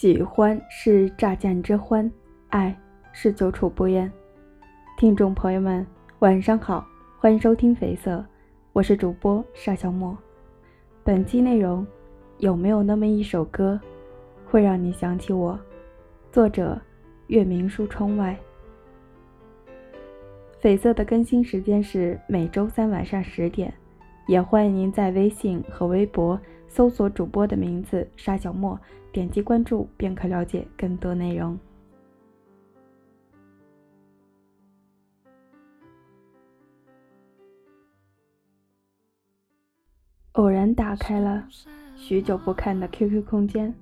喜欢是乍见之欢，爱是久处不厌。听众朋友们，晚上好，欢迎收听绯色，我是主播沙小莫。本期内容有没有那么一首歌，会让你想起我？作者：月明书窗外。绯色的更新时间是每周三晚上十点。也欢迎您在微信和微博搜索主播的名字沙小莫，点击关注便可了解更多内容。偶然打开了许久不看的 QQ 空间，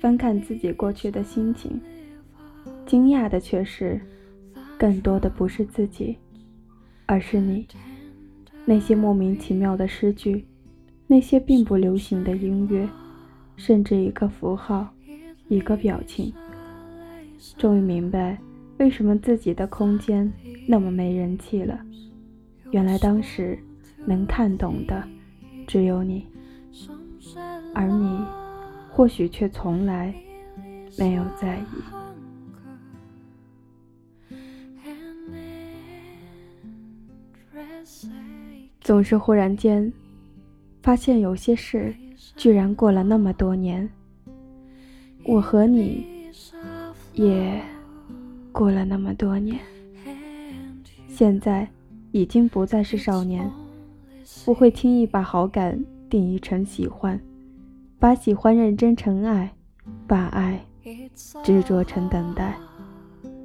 翻看自己过去的心情，惊讶的却是，更多的不是自己，而是你。那些莫名其妙的诗句，那些并不流行的音乐，甚至一个符号，一个表情，终于明白为什么自己的空间那么没人气了。原来当时能看懂的只有你，而你或许却从来没有在意。总是忽然间发现，有些事居然过了那么多年，我和你也过了那么多年。现在已经不再是少年，不会轻易把好感定义成喜欢，把喜欢认真成爱，把爱执着成等待。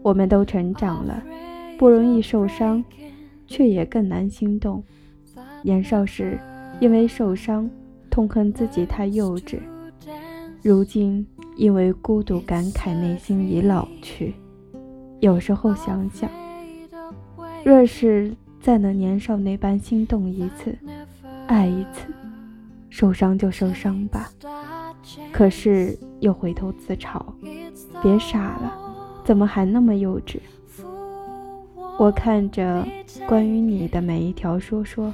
我们都成长了，不容易受伤，却也更难心动。年少时，因为受伤，痛恨自己太幼稚；如今因为孤独，感慨内心已老去。有时候想想，若是再能年少那般心动一次，爱一次，受伤就受伤吧。可是又回头自嘲：别傻了，怎么还那么幼稚？我看着关于你的每一条说说。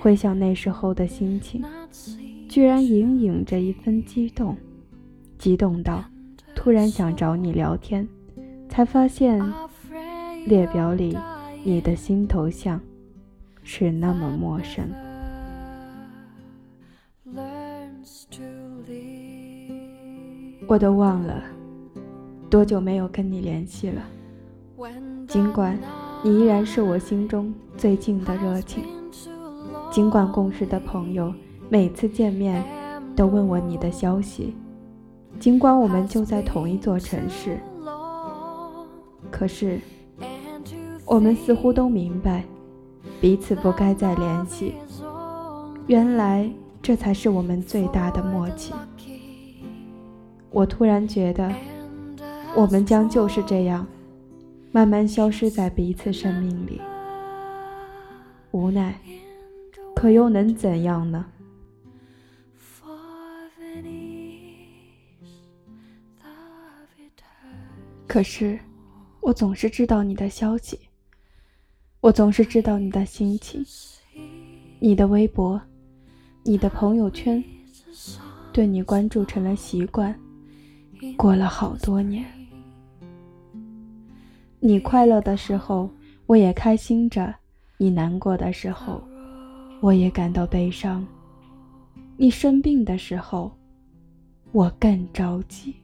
回想那时候的心情，居然隐隐着一份激动，激动到突然想找你聊天，才发现列表里你的新头像是那么陌生。我都忘了多久没有跟你联系了，尽管你依然是我心中最近的热情。尽管共事的朋友每次见面都问我你的消息，尽管我们就在同一座城市，可是我们似乎都明白彼此不该再联系。原来这才是我们最大的默契。我突然觉得，我们将就是这样慢慢消失在彼此生命里。无奈。可又能怎样呢？可是，我总是知道你的消息，我总是知道你的心情，你的微博，你的朋友圈，对你关注成了习惯。过了好多年，你快乐的时候，我也开心着；你难过的时候。我也感到悲伤。你生病的时候，我更着急。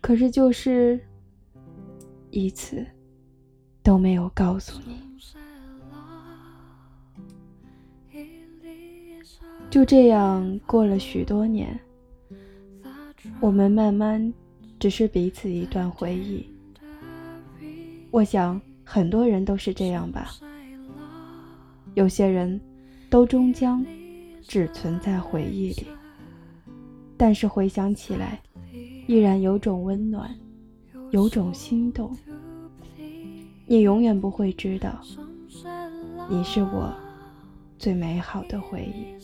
可是就是一次都没有告诉你。就这样过了许多年，我们慢慢只是彼此一段回忆。我想很多人都是这样吧。有些人，都终将只存在回忆里，但是回想起来，依然有种温暖，有种心动。你永远不会知道，你是我最美好的回忆。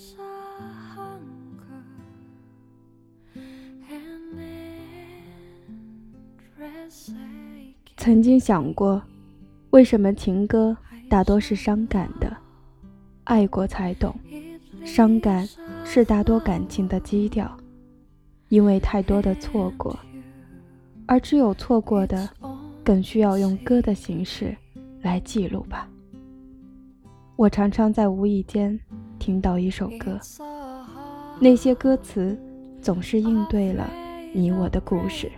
曾经想过，为什么情歌大多是伤感的？爱过才懂，伤感是大多感情的基调。因为太多的错过，而只有错过的，更需要用歌的形式来记录吧。我常常在无意间听到一首歌，那些歌词总是应对了你我的故事。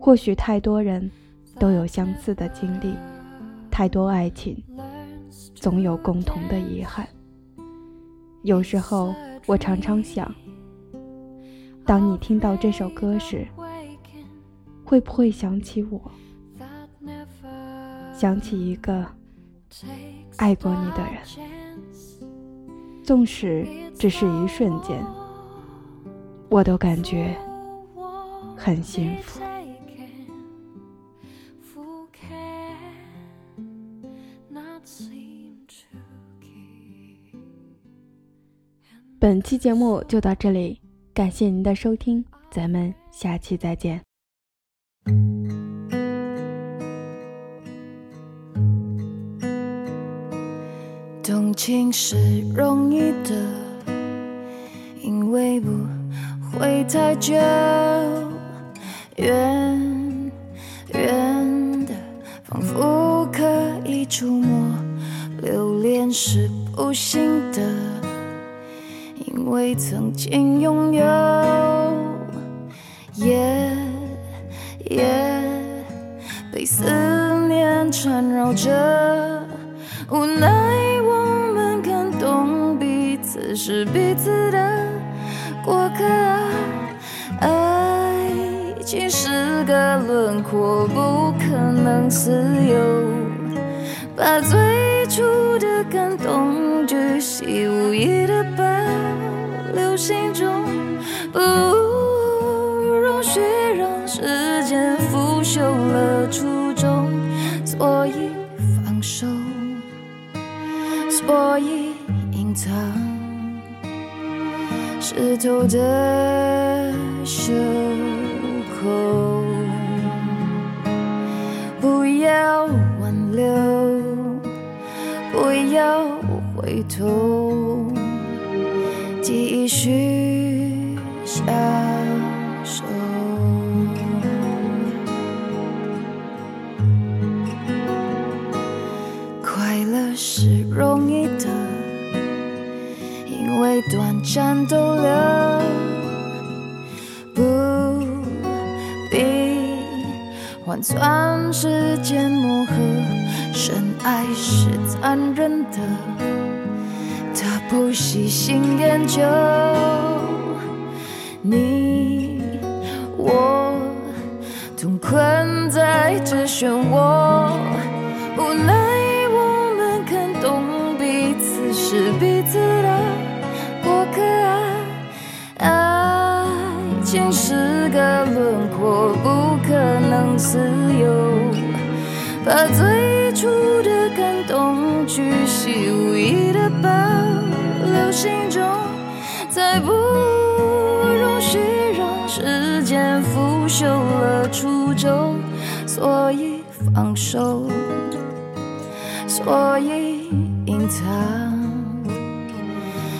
或许太多人都有相似的经历，太多爱情总有共同的遗憾。有时候我常常想。当你听到这首歌时，会不会想起我？想起一个爱过你的人，纵使只是一瞬间，我都感觉很幸福。本期节目就到这里。感谢您的收听，咱们下期再见。动情是容易的，因为不会太久。远远的，仿佛可以触摸。留恋是不行的。因为曾经拥有，夜夜被思念缠绕着，无奈我们感动彼此是彼此的过客。爱情是个轮廓，不可能自由，把最初的感动巨细无遗的。心中，不容许让时间腐朽了初衷，所以放手，所以隐藏湿透的袖口，不要挽留，不要回头。继续享受，快乐是容易的，因为短暂逗留，不必换算时间磨合，深爱是残忍的。不喜新厌旧，你我同困在这漩涡，无奈我们看懂彼此是彼此的过客啊。爱情是个轮廓，不可能自由，把最初的感动巨细无遗的保。心中，再不容许让时间腐朽了初衷，所以放手，所以隐藏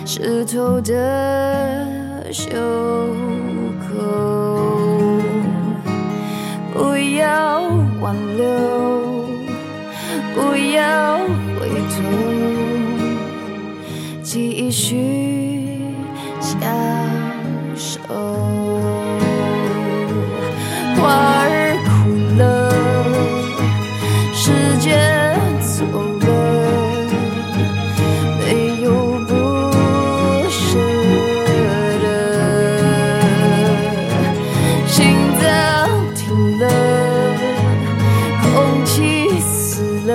湿透的袖口，不要挽留，不要回头。继续享受，花儿枯了，时间走了，没有不舍的，心脏停了，空气死了，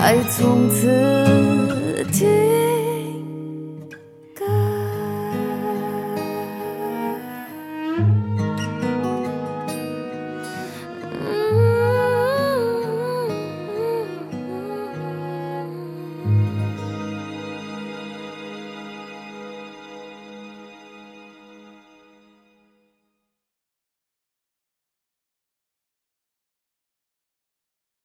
爱从此。